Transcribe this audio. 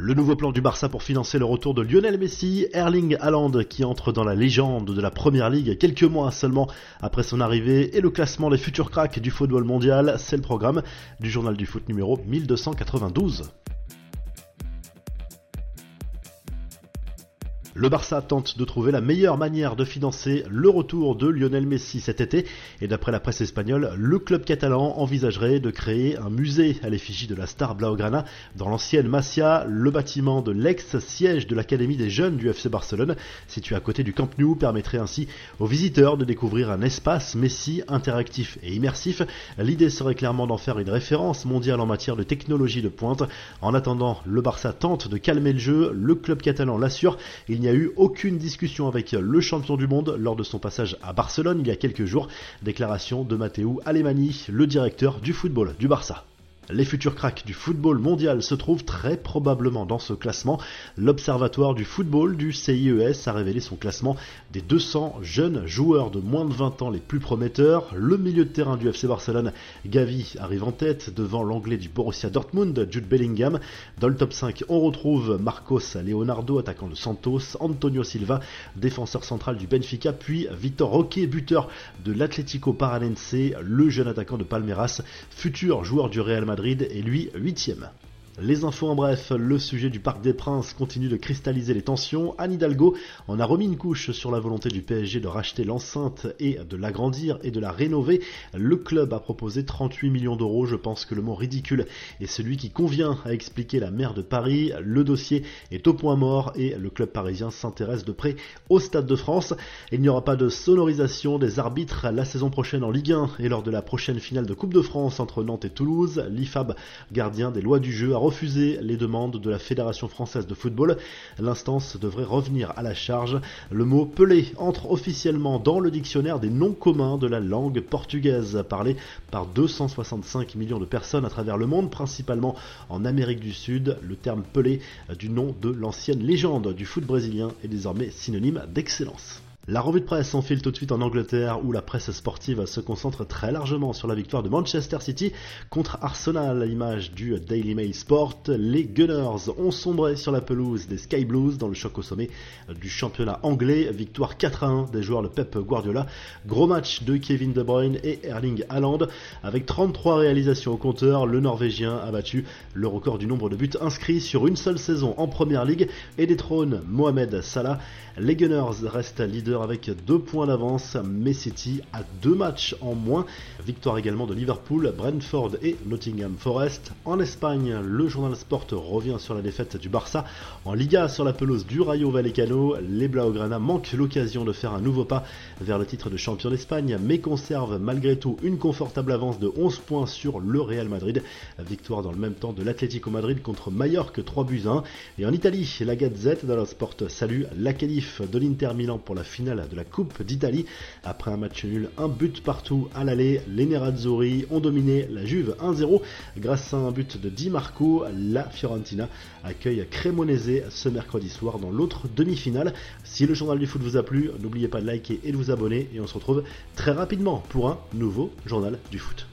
Le nouveau plan du Barça pour financer le retour de Lionel Messi, Erling Haaland qui entre dans la légende de la Première Ligue quelques mois seulement après son arrivée et le classement des futurs cracks du football mondial, c'est le programme du journal du foot numéro 1292. Le Barça tente de trouver la meilleure manière de financer le retour de Lionel Messi cet été et d'après la presse espagnole, le club catalan envisagerait de créer un musée à l'effigie de la star Blaugrana dans l'ancienne Masia, le bâtiment de l'ex-siège de l'Académie des jeunes du FC Barcelone, situé à côté du Camp Nou, permettrait ainsi aux visiteurs de découvrir un espace Messi interactif et immersif. L'idée serait clairement d'en faire une référence mondiale en matière de technologie de pointe. En attendant, le Barça tente de calmer le jeu, le club catalan l'assure, n'y a eu aucune discussion avec le champion du monde lors de son passage à Barcelone il y a quelques jours. Déclaration de Matteo Alemani, le directeur du football du Barça. Les futurs cracks du football mondial se trouvent très probablement dans ce classement. L'Observatoire du football du CIES a révélé son classement des 200 jeunes joueurs de moins de 20 ans les plus prometteurs. Le milieu de terrain du FC Barcelone, Gavi, arrive en tête devant l'anglais du Borussia Dortmund, Jude Bellingham. Dans le top 5, on retrouve Marcos Leonardo, attaquant de Santos, Antonio Silva, défenseur central du Benfica, puis Vitor Roque, buteur de l'Atlético Paranense, le jeune attaquant de Palmeiras, futur joueur du Real Madrid Madrid est lui huitième. Les infos en bref, le sujet du Parc des Princes continue de cristalliser les tensions. Anne Hidalgo en a remis une couche sur la volonté du PSG de racheter l'enceinte et de l'agrandir et de la rénover. Le club a proposé 38 millions d'euros. Je pense que le mot ridicule est celui qui convient à expliquer la maire de Paris. Le dossier est au point mort et le club parisien s'intéresse de près au Stade de France. Il n'y aura pas de sonorisation des arbitres la saison prochaine en Ligue 1 et lors de la prochaine finale de Coupe de France entre Nantes et Toulouse. L'IFAB, gardien des lois du jeu, a refuser les demandes de la Fédération française de football. L'instance devrait revenir à la charge. Le mot pelé entre officiellement dans le dictionnaire des noms communs de la langue portugaise, parlé par 265 millions de personnes à travers le monde, principalement en Amérique du Sud. Le terme pelé, du nom de l'ancienne légende du foot brésilien, est désormais synonyme d'excellence. La revue de presse s'enfile tout de suite en Angleterre où la presse sportive se concentre très largement sur la victoire de Manchester City contre Arsenal à l'image du Daily Mail Sport. Les Gunners ont sombré sur la pelouse des Sky Blues dans le choc au sommet du championnat anglais. Victoire 4 à 1 des joueurs de Pep Guardiola. Gros match de Kevin De Bruyne et Erling Haaland avec 33 réalisations au compteur. Le Norvégien a battu le record du nombre de buts inscrits sur une seule saison en Première Ligue et détrône Mohamed Salah. Les Gunners restent leaders avec deux points d'avance, mais City a deux matchs en moins. Victoire également de Liverpool, Brentford et Nottingham Forest. En Espagne, le journal Sport revient sur la défaite du Barça. En Liga, sur la pelouse du Rayo Vallecano, les Blaugrana manquent l'occasion de faire un nouveau pas vers le titre de champion d'Espagne, mais conservent malgré tout une confortable avance de 11 points sur le Real Madrid. Victoire dans le même temps de l'Atlético Madrid contre Mallorca 3 buts 1. Et en Italie, la Gazette dello Sport salue la qualif de l'Inter Milan pour la de la Coupe d'Italie. Après un match nul, un but partout à l'aller, les Nerazzurri ont dominé la Juve 1-0 grâce à un but de Di Marco. La Fiorentina accueille Cremonese ce mercredi soir dans l'autre demi-finale. Si le journal du foot vous a plu, n'oubliez pas de liker et de vous abonner et on se retrouve très rapidement pour un nouveau journal du foot.